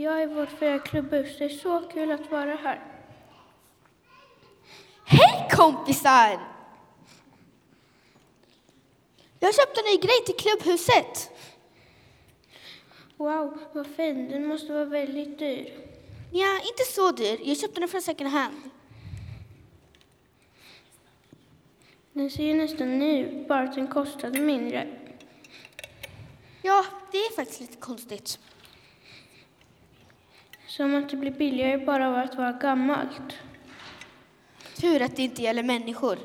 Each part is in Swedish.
Jag är vårt fria klubbhus. Det är så kul att vara här. Hej kompisar! Jag köpte en ny grej till klubbhuset. Wow, vad fin. Den måste vara väldigt dyr. Ja, inte så dyr. Jag köpte den från second hand. Den ser ju nästan ny ut, bara att den kostade mindre. Ja, det är faktiskt lite konstigt. Som att det blir billigare bara av att vara gammalt. Tur att det inte gäller människor.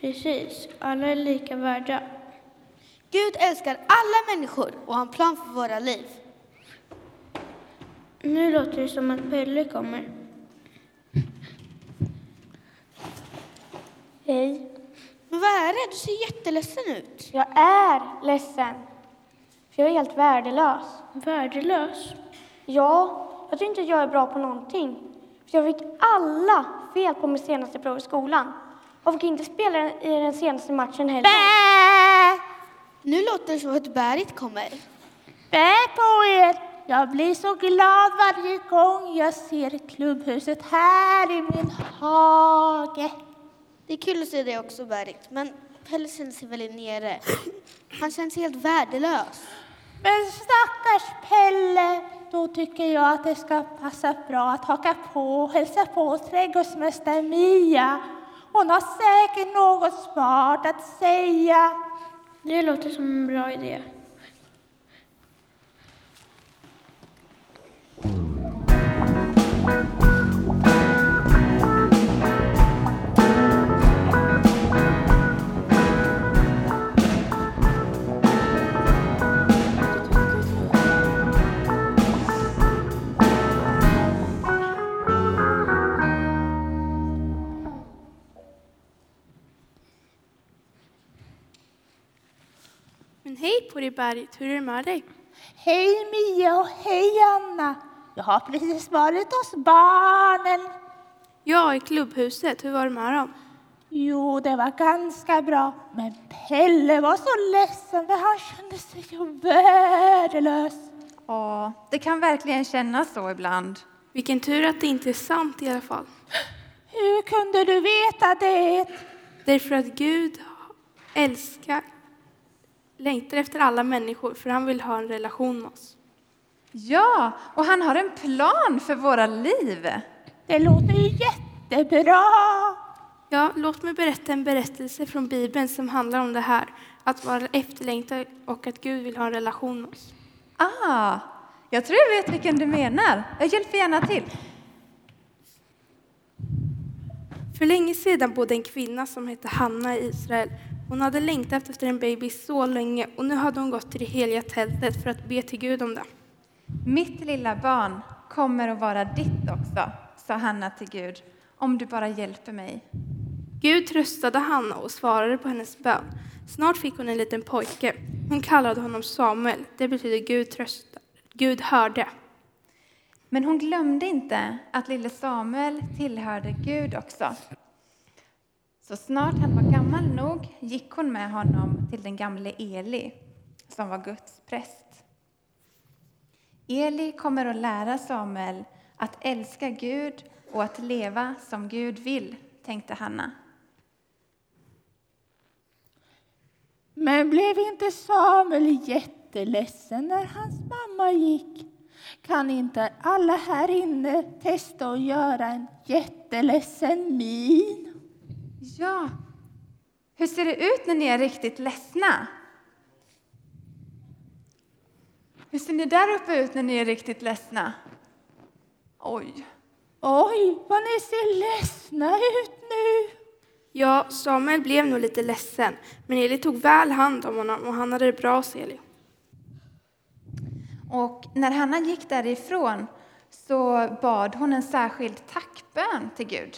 Precis, alla är lika värda. Gud älskar alla människor och har en plan för våra liv. Nu låter det som att Pelle kommer. Hej. Men vad är det? Du ser jätteledsen ut. Jag är ledsen. För jag är helt värdelös. Värdelös? Ja, jag tror inte jag är bra på någonting. För jag fick alla fel på mitt senaste prov i skolan. Och fick inte spela i den senaste matchen heller. Bä! Nu låter det som att Berit kommer. Bä på er! Jag blir så glad varje gång jag ser klubbhuset här i min hage. Det är kul att se dig också, Berit. Men Pelle känner sig väldigt nere. Han känns helt värdelös. Men stackars Pelle, då tycker jag att det ska passa bra att haka på och hälsa på trädgårdsmästare Mia. Hon har säkert något smart att säga. Det låter som en bra idé. Men hej på dig Berit, hur är det med dig? Hej Mia och hej Anna. Jag har precis varit hos barnen. Ja, i klubbhuset, hur var det med dem? Jo, det var ganska bra. Men Pelle var så ledsen för han kände sig så värdelös. Ja, det kan verkligen kännas så ibland. Vilken tur att det inte är sant i alla fall. Hur kunde du veta det? Därför att Gud älskar, längtar efter alla människor, för han vill ha en relation med oss. Ja, och han har en plan för våra liv. Det låter ju jättebra. Ja, låt mig berätta en berättelse från Bibeln som handlar om det här, att vara efterlängtad och att Gud vill ha en relation med oss. Ah, jag tror jag vet vilken du menar. Jag hjälper gärna till. För länge sedan bodde en kvinna som hette Hanna i Israel. Hon hade längtat efter en baby så länge och nu hade hon gått till det heliga tältet för att be till Gud om det. Mitt lilla barn kommer att vara ditt också, sa Hanna till Gud, om du bara hjälper mig. Gud tröstade Hanna och svarade på hennes bön. Snart fick hon en liten pojke. Hon kallade honom Samuel. Det betyder Gud. Gud hörde. Men hon glömde inte att lille Samuel tillhörde Gud också. Så snart han var gammal nog gick hon med honom till den gamle Eli, som var Guds präst. Eli kommer att lära Samuel att älska Gud och att leva som Gud vill, tänkte Hanna. Men blev inte Samuel jätteledsen när hans mamma gick? Kan inte alla här inne testa att göra en jätteledsen min? Ja, hur ser det ut när ni är riktigt ledsna? Hur ser ni där uppe ut när ni är riktigt ledsna? Oj. Oj, vad ni ser ledsna ut nu. Ja, Samuel blev nog lite ledsen, men Eli tog väl hand om honom och han hade det bra hos Eli. Och när Hanna gick därifrån så bad hon en särskild tackbön till Gud.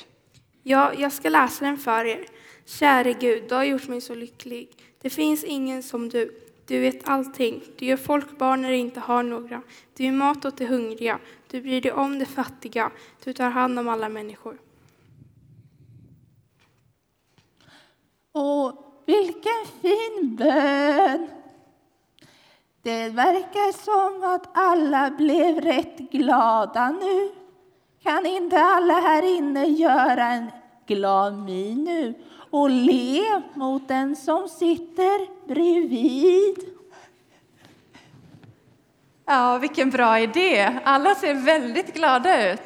Ja, jag ska läsa den för er. Käre Gud, du har gjort mig så lycklig. Det finns ingen som du. Du vet allting. Du gör folk barn när de inte har några. Du ger mat åt de hungriga. Du bryr dig om de fattiga. Du tar hand om alla människor. Åh, vilken fin bön! Det verkar som att alla blev rätt glada nu. Kan inte alla här inne göra en glad min nu och le mot den som sitter bredvid? Ja, vilken bra idé. Alla ser väldigt glada ut.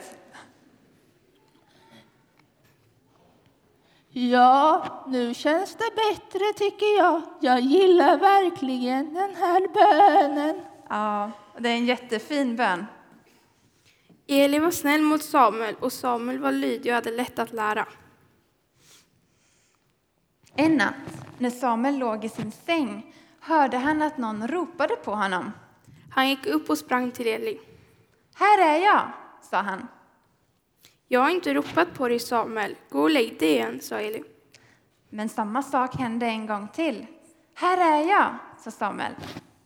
Ja, nu känns det bättre tycker jag. Jag gillar verkligen den här bönen. Ja, det är en jättefin bön. Eli var snäll mot Samuel och Samuel var lydig och hade lätt att lära. En natt, när Samuel låg i sin säng, hörde han att någon ropade på honom. Han gick upp och sprang till Eli. Här är jag, sa han. Jag har inte ropat på dig Samuel. Gå och lägg dig igen, sa Eli. Men samma sak hände en gång till. Här är jag, sa Samuel.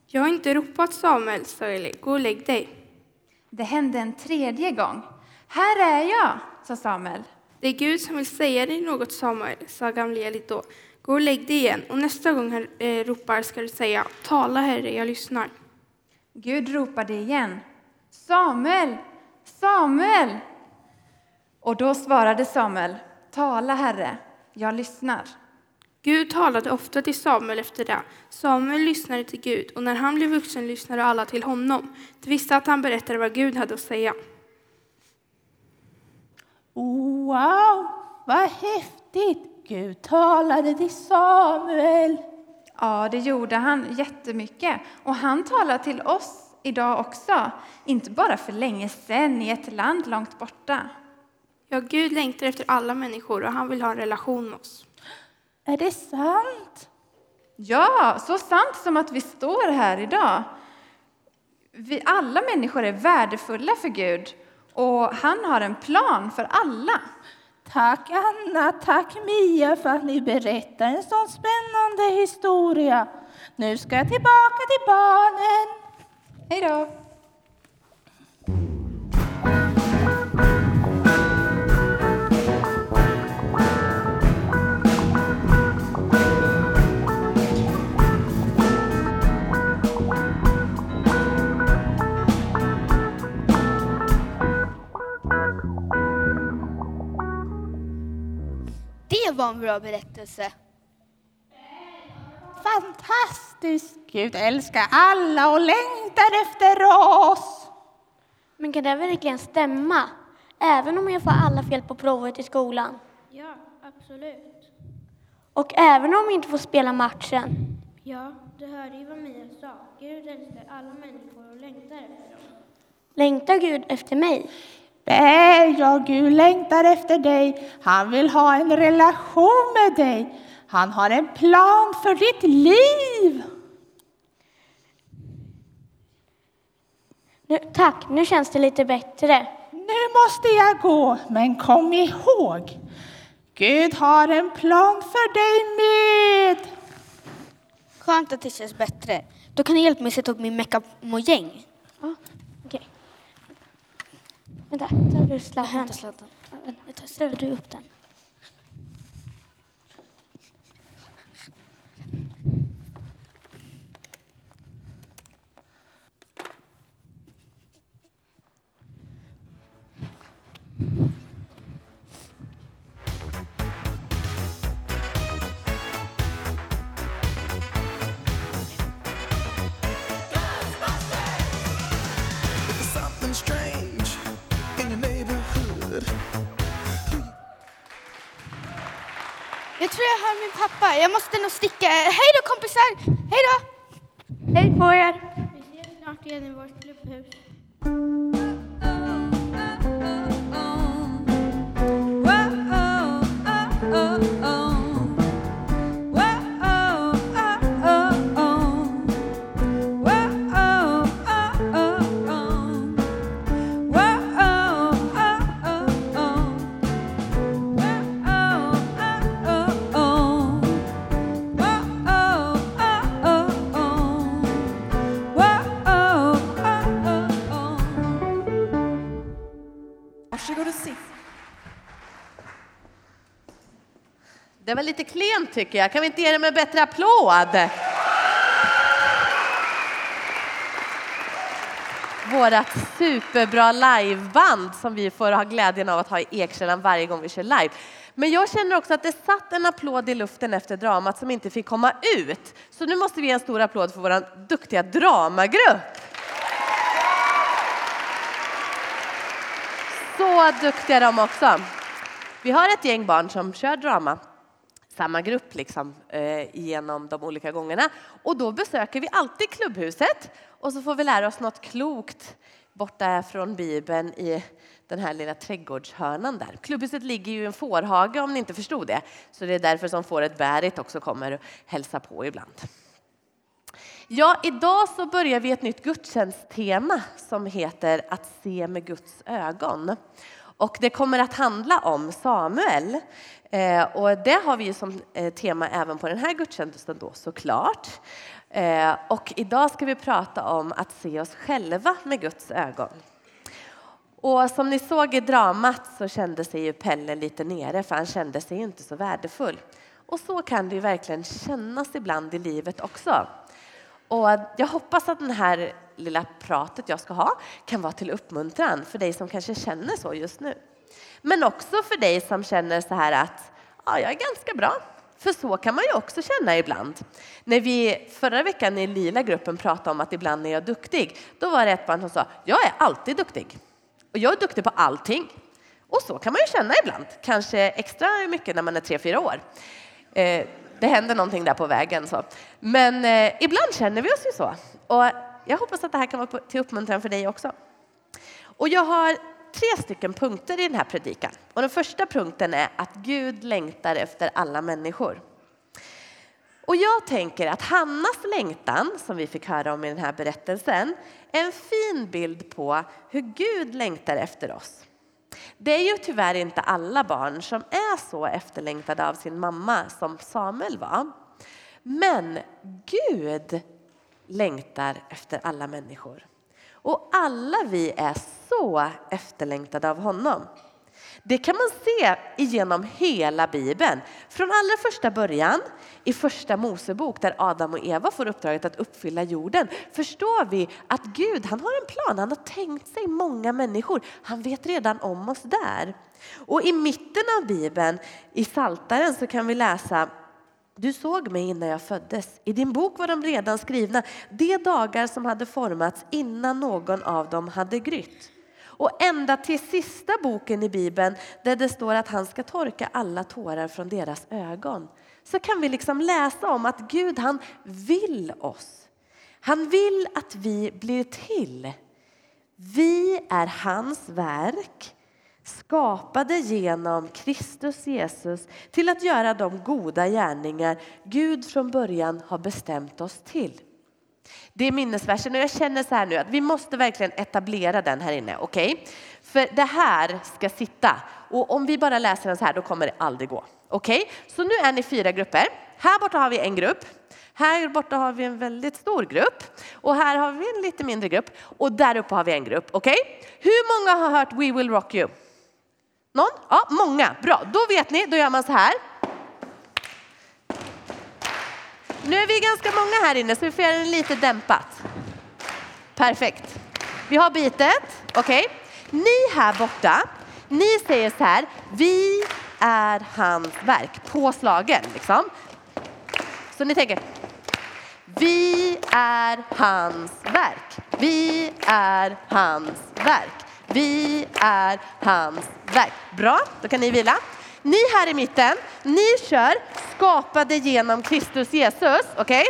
Jag har inte ropat Samuel, sa Eli. Gå och lägg dig. Det hände en tredje gång. Här är jag, sa Samuel. Det är Gud som vill säga dig något, Samuel, sa gamle Eli då. Gå och lägg dig igen, och nästa gång han eh, ropar ska du säga Tala, Herre, jag lyssnar. Gud ropade igen. Samuel, Samuel! Och då svarade Samuel. Tala, Herre, jag lyssnar. Gud talade ofta till Samuel efter det. Samuel lyssnade till Gud, och när han blev vuxen lyssnade alla till honom. De visste att han berättade vad Gud hade att säga. Wow, vad häftigt! Gud talade till Samuel. Ja, det gjorde han jättemycket. Och han talar till oss idag också. Inte bara för länge sedan i ett land långt borta. Ja, Gud längtar efter alla människor och han vill ha en relation med oss. Är det sant? Ja, så sant som att vi står här idag. Vi alla människor är värdefulla för Gud och han har en plan för alla. Tack Anna, tack Mia för att ni berättar en sån spännande historia. Nu ska jag tillbaka till barnen. Hej då! Det var en bra berättelse. Fantastiskt! Gud älskar alla och längtar efter oss. Men kan det verkligen stämma? Även om jag får alla fel på provet i skolan? Ja, absolut. Och även om vi inte får spela matchen? Ja, du hörde ju vad Mia sa. Gud älskar alla människor och längtar efter dem. Längtar Gud efter mig? Nej, ja, Gud längtar efter dig. Han vill ha en relation med dig. Han har en plan för ditt liv. Nu, tack, nu känns det lite bättre. Nu måste jag gå, men kom ihåg. Gud har en plan för dig med. Skönt att det känns bättre. Då kan ni hjälpa mig sätta upp min meckamojäng. Ja. Vänta, tar du sladden? Hämta sladden. Tar du upp den? Jag tror jag hör min pappa. Jag måste nog sticka. Hej då kompisar! Hej då! Hej på er! Vi ses snart igen i vårt klubbhus. Varsågod och sitt. Det var lite klent tycker jag. Kan vi inte ge dem en bättre applåd? Vårat superbra liveband som vi får ha glädjen av att ha i Ekkällan varje gång vi kör live. Men jag känner också att det satt en applåd i luften efter dramat som inte fick komma ut. Så nu måste vi ge en stor applåd för vår duktiga dramagrupp. Så duktiga de också. Vi har ett gäng barn som kör drama samma grupp liksom, eh, genom de olika gångerna. Och då besöker vi alltid klubbhuset och så får vi lära oss något klokt borta från Bibeln i den här lilla trädgårdshörnan där. Klubbhuset ligger ju i en fårhage om ni inte förstod det. Så det är därför som fåret Berit också kommer och hälsar på ibland. Ja, idag så börjar vi ett nytt gudstjänsttema som heter Att se med Guds ögon. Och det kommer att handla om Samuel. Eh, och det har vi som eh, tema även på den här gudstjänsten då såklart. Eh, och idag ska vi prata om att se oss själva med Guds ögon. Och som ni såg i dramat så kände sig ju Pelle lite nere för han kände sig inte så värdefull. Och så kan det ju verkligen kännas ibland i livet också. Och jag hoppas att den här lilla pratet jag ska ha kan vara till uppmuntran för dig som kanske känner så just nu. Men också för dig som känner så här att ja, jag är ganska bra. För så kan man ju också känna ibland. När vi förra veckan i lila gruppen pratade om att ibland är jag duktig, då var det ett barn som sa jag är alltid duktig. Och jag är duktig på allting. Och så kan man ju känna ibland, kanske extra mycket när man är tre, fyra år. Eh, det händer någonting där på vägen. Så. Men eh, ibland känner vi oss ju så. Och jag hoppas att det här kan vara till uppmuntran för dig också. Och jag har tre stycken punkter i den här predikan. Och den första punkten är att Gud längtar efter alla människor. Och jag tänker att Hannas längtan, som vi fick höra om i den här berättelsen, är en fin bild på hur Gud längtar efter oss. Det är ju tyvärr inte alla barn som är så efterlängtade av sin mamma som Samuel var. Men Gud längtar efter alla människor. Och alla vi är så efterlängtade av honom. Det kan man se genom hela Bibeln. Från allra första början, i första Mosebok där Adam och Eva får uppdraget att uppfylla jorden, förstår vi att Gud han har en plan. Han har tänkt sig många människor. Han vet redan om oss där. Och i mitten av Bibeln, i Saltaren så kan vi läsa du såg mig innan jag föddes. I din bok var de redan skrivna, de dagar som hade formats innan någon av dem hade grytt. Och ända till sista boken i Bibeln där det står att han ska torka alla tårar från deras ögon så kan vi liksom läsa om att Gud han vill oss. Han vill att vi blir till. Vi är hans verk skapade genom Kristus Jesus till att göra de goda gärningar Gud från början har bestämt oss till. Det är minnesversen och jag känner så här nu att vi måste verkligen etablera den här inne. Okej? Okay? För det här ska sitta och om vi bara läser den så här då kommer det aldrig gå. Okej? Okay? Så nu är ni fyra grupper. Här borta har vi en grupp. Här borta har vi en väldigt stor grupp och här har vi en lite mindre grupp och där uppe har vi en grupp. Okej? Okay? Hur många har hört We will rock you? Någon? Ja, många. Bra, då vet ni, då gör man så här. Nu är vi ganska många här inne så vi får göra den lite dämpat. Perfekt. Vi har bitet, okej. Okay. Ni här borta, ni säger så här, vi är hans verk, på slagen liksom. Så ni tänker, vi är hans verk. Vi är hans verk. Vi är hans verk. Bra, då kan ni vila. Ni här i mitten, ni kör skapade genom Kristus Jesus. Okej? Okay?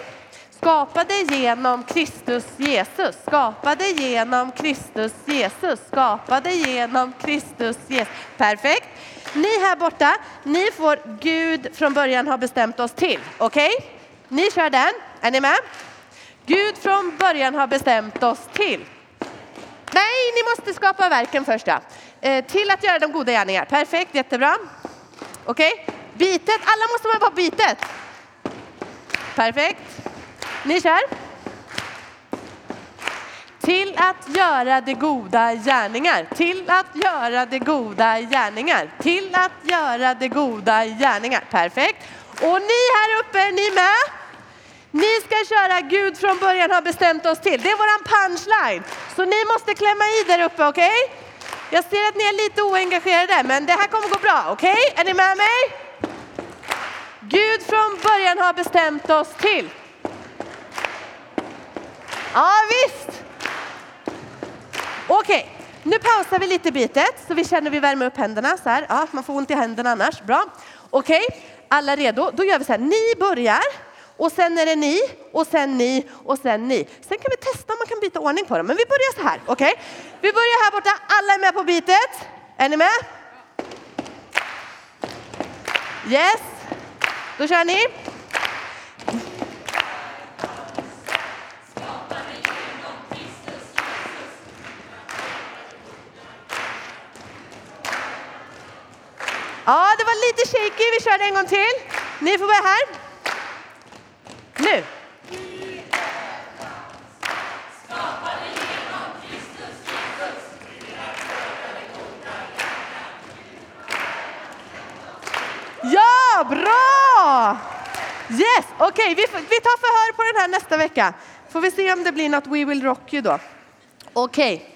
Skapade genom Kristus Jesus, skapade genom Kristus Jesus, skapade genom Kristus Jesus. Perfekt. Ni här borta, ni får Gud från början har bestämt oss till. Okej? Okay? Ni kör den. Är ni med? Gud från början har bestämt oss till. Nej, ni måste skapa verken först. Ja. Eh, till att göra de goda gärningar. Perfekt, jättebra. Okej, okay. bitet. Alla måste vara på bitet. Perfekt. Ni kör. Till att göra de goda gärningar. Till att göra de goda gärningar. Till att göra de goda gärningar. Perfekt. Och ni här uppe, är ni med? Ni ska köra Gud från början har bestämt oss till. Det är våran punchline. Så ni måste klämma i där uppe, okej? Jag ser att ni är lite oengagerade, men det här kommer gå bra, okej? Är ni med mig? Gud från början har bestämt oss till. Ja, visst. Okej, nu pausar vi lite bitet så vi känner vi värmer upp händerna så här. Ja, man får ont i händerna annars. Bra. Okej, alla redo? Då gör vi så här. Ni börjar och sen är det ni och sen ni och sen ni. Sen kan vi testa om man kan byta ordning på dem. Men vi börjar så här. Okej? Vi börjar här borta. Alla är med på bitet. Är ni med? Yes. Då kör ni. Ja, det var lite shaky. Vi kör det en gång till. Ni får börja här. Ja, bra! Yes, okej, vi, vi tar förhör på den här nästa vecka. Får vi se om det blir något We Will Rock You då. Okej.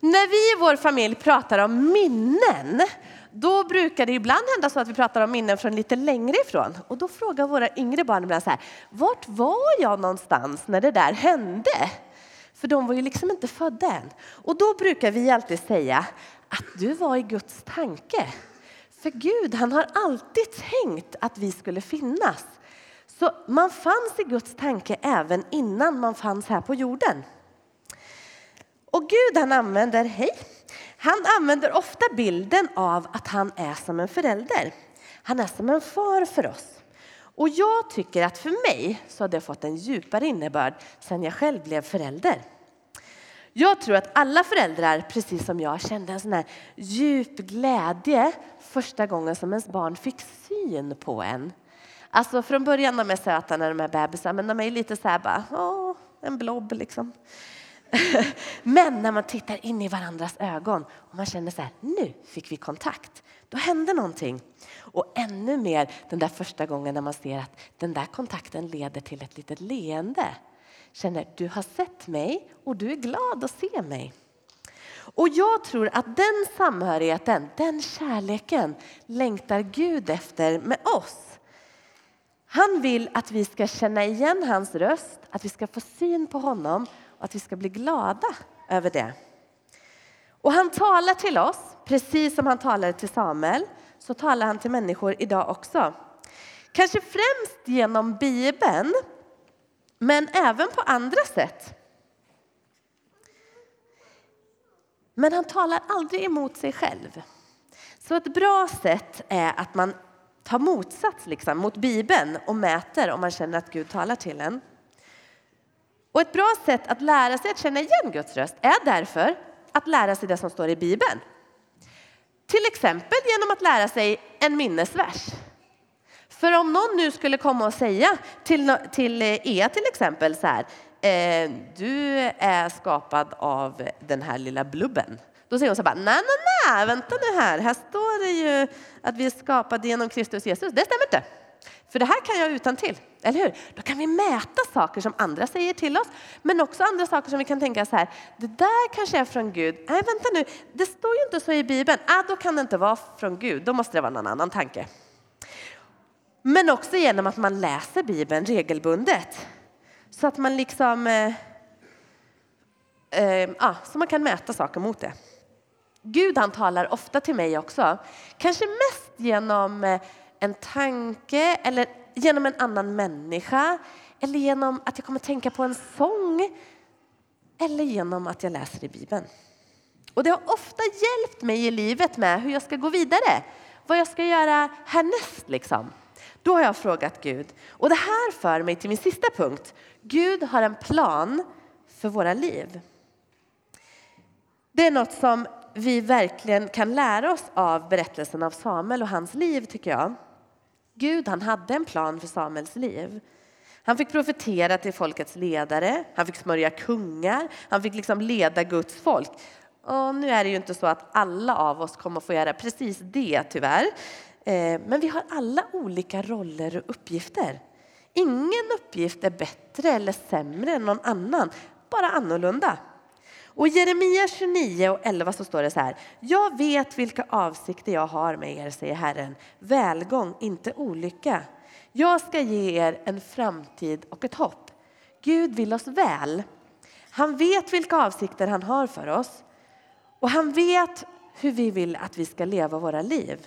När vi i vår familj pratar om minnen, då brukar det ibland hända så att vi pratar om minnen från lite längre ifrån. Och då frågar våra yngre barn ibland så här, vart var jag någonstans när det där hände? För de var ju liksom inte födda än. Och då brukar vi alltid säga att du var i Guds tanke. För Gud, han har alltid tänkt att vi skulle finnas. Så man fanns i Guds tanke även innan man fanns här på jorden. Och Gud han använder, hej, han använder ofta bilden av att han är som en förälder. Han är som en far för oss. Och jag tycker att för mig så har det fått en djupare innebörd sedan jag själv blev förälder. Jag tror att alla föräldrar, precis som jag, kände en sån här djup glädje första gången som ens barn fick syn på en. Alltså från början de är söta när de är bebisar, men de är lite så här bara, åh, en blob liksom. Men när man tittar in i varandras ögon och man känner så här, nu fick vi kontakt. Då hände någonting. Och ännu mer den där första gången när man ser att den där kontakten leder till ett litet leende. Känner, du har sett mig och du är glad att se mig. Och jag tror att den samhörigheten, den kärleken längtar Gud efter med oss. Han vill att vi ska känna igen hans röst, att vi ska få syn på honom och att vi ska bli glada över det. Och han talar till oss, precis som han talade till Samuel, så talar han till människor idag också. Kanske främst genom Bibeln, men även på andra sätt. Men han talar aldrig emot sig själv. Så ett bra sätt är att man tar motsats liksom, mot Bibeln och mäter om man känner att Gud talar till en. Och ett bra sätt att lära sig att känna igen Guds röst är därför att lära sig det som står i Bibeln. Till exempel genom att lära sig en minnesvers. För om någon nu skulle komma och säga till, till eh, Ea till exempel så här, eh, du är skapad av den här lilla blubben. Då säger hon så här, nej, nej, nej, vänta nu här, här står det ju att vi är skapade genom Kristus Jesus. Det stämmer inte. För det här kan jag utan till, eller hur? Då kan vi mäta saker som andra säger till oss, men också andra saker som vi kan tänka så här, det där kanske är från Gud. Nej, vänta nu, det står ju inte så i Bibeln. Ah, då kan det inte vara från Gud, då måste det vara någon annan tanke. Men också genom att man läser Bibeln regelbundet. Så att man liksom, eh, eh, ah, så man kan mäta saker mot det. Gud han talar ofta till mig också, kanske mest genom eh, en tanke eller genom en annan människa eller genom att jag kommer tänka på en sång eller genom att jag läser i Bibeln. Och det har ofta hjälpt mig i livet med hur jag ska gå vidare, vad jag ska göra härnäst. Liksom. Då har jag frågat Gud. Och det här för mig till min sista punkt. Gud har en plan för våra liv. Det är något som vi verkligen kan lära oss av berättelsen av Samuel och hans liv, tycker jag. Gud han hade en plan för Samuels liv. Han fick profetera till folkets ledare, han fick smörja kungar, han fick liksom leda Guds folk. Och nu är det ju inte så att alla av oss kommer att få göra precis det tyvärr. Eh, men vi har alla olika roller och uppgifter Ingen uppgift är bättre eller sämre än någon annan, bara annorlunda. Och i Jeremia 29 och 11 så står det så här. Jag vet vilka avsikter jag har med er, säger Herren. Välgång, inte olycka. Jag ska ge er en framtid och ett hopp. Gud vill oss väl. Han vet vilka avsikter han har för oss. Och han vet hur vi vill att vi ska leva våra liv.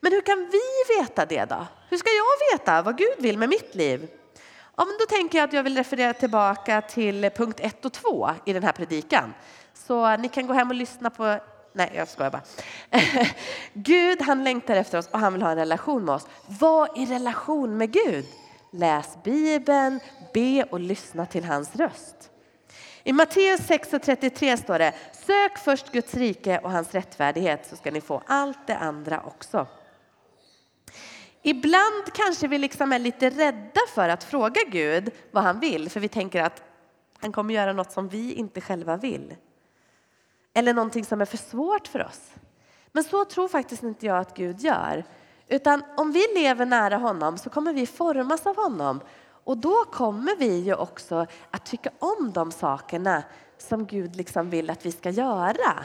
Men hur kan vi veta det då? Hur ska jag veta vad Gud vill med mitt liv? Ja, men då tänker jag att jag vill referera tillbaka till punkt 1 och 2 i den här predikan. Så ni kan gå hem och lyssna på Nej, jag skojar bara. Gud han längtar efter oss och han vill ha en relation med oss. Vad är relation med Gud. Läs Bibeln, be och lyssna till hans röst. I Matteus 6.33 står det, sök först Guds rike och hans rättfärdighet så ska ni få allt det andra också. Ibland kanske vi liksom är lite rädda för att fråga Gud vad han vill, för vi tänker att han kommer göra något som vi inte själva vill. Eller någonting som är för svårt för oss. Men så tror faktiskt inte jag att Gud gör. Utan om vi lever nära honom så kommer vi formas av honom. Och då kommer vi ju också att tycka om de sakerna som Gud liksom vill att vi ska göra.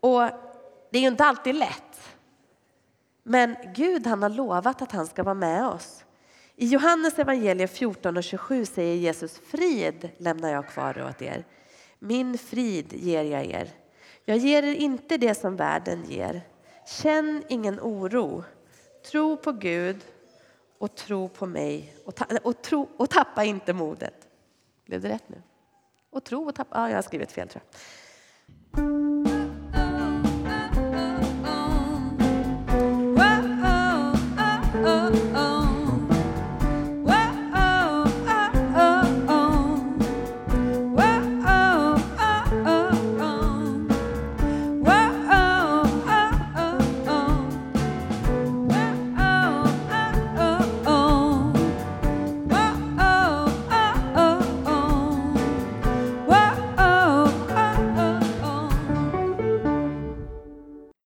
Och det är ju inte alltid lätt. Men Gud han har lovat att han ska vara med oss. I Johannes evangelium 14 och 27 säger Jesus frid lämnar jag kvar åt er. Min frid ger jag er. Jag ger er inte det som världen ger. Känn ingen oro. Tro på Gud och tro på mig och, ta, och, tro, och tappa inte modet. Blev det rätt nu? Och tro och tappa, ja jag har skrivit fel tror jag.